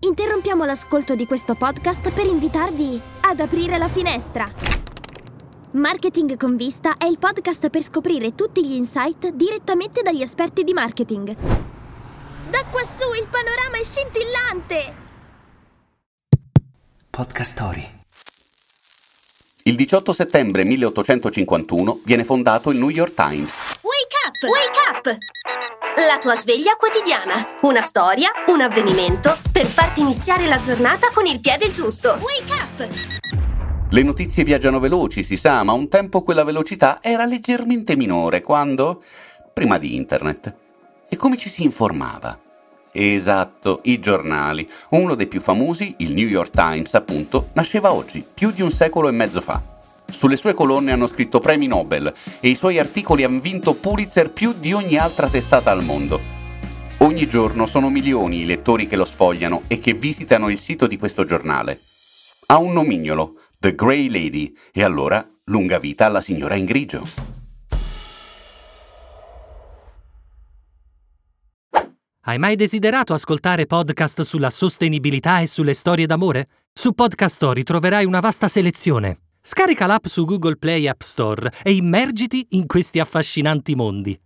Interrompiamo l'ascolto di questo podcast per invitarvi ad aprire la finestra. Marketing con vista è il podcast per scoprire tutti gli insight direttamente dagli esperti di marketing. Da quassù il panorama è scintillante! Podcast Story. Il 18 settembre 1851 viene fondato il New York Times. Wake up! Wake up! La tua sveglia quotidiana. Una storia, un avvenimento per farti iniziare la giornata con il piede giusto. Wake up! Le notizie viaggiano veloci, si sa, ma un tempo quella velocità era leggermente minore quando... prima di internet. E come ci si informava? Esatto, i giornali. Uno dei più famosi, il New York Times, appunto, nasceva oggi, più di un secolo e mezzo fa. Sulle sue colonne hanno scritto premi Nobel e i suoi articoli hanno vinto Pulitzer più di ogni altra testata al mondo. Ogni giorno sono milioni i lettori che lo sfogliano e che visitano il sito di questo giornale. Ha un nomignolo, The Grey Lady, e allora lunga vita alla signora in grigio. Hai mai desiderato ascoltare podcast sulla sostenibilità e sulle storie d'amore? Su Podcast Story troverai una vasta selezione. Scarica l'app su Google Play App Store e immergiti in questi affascinanti mondi.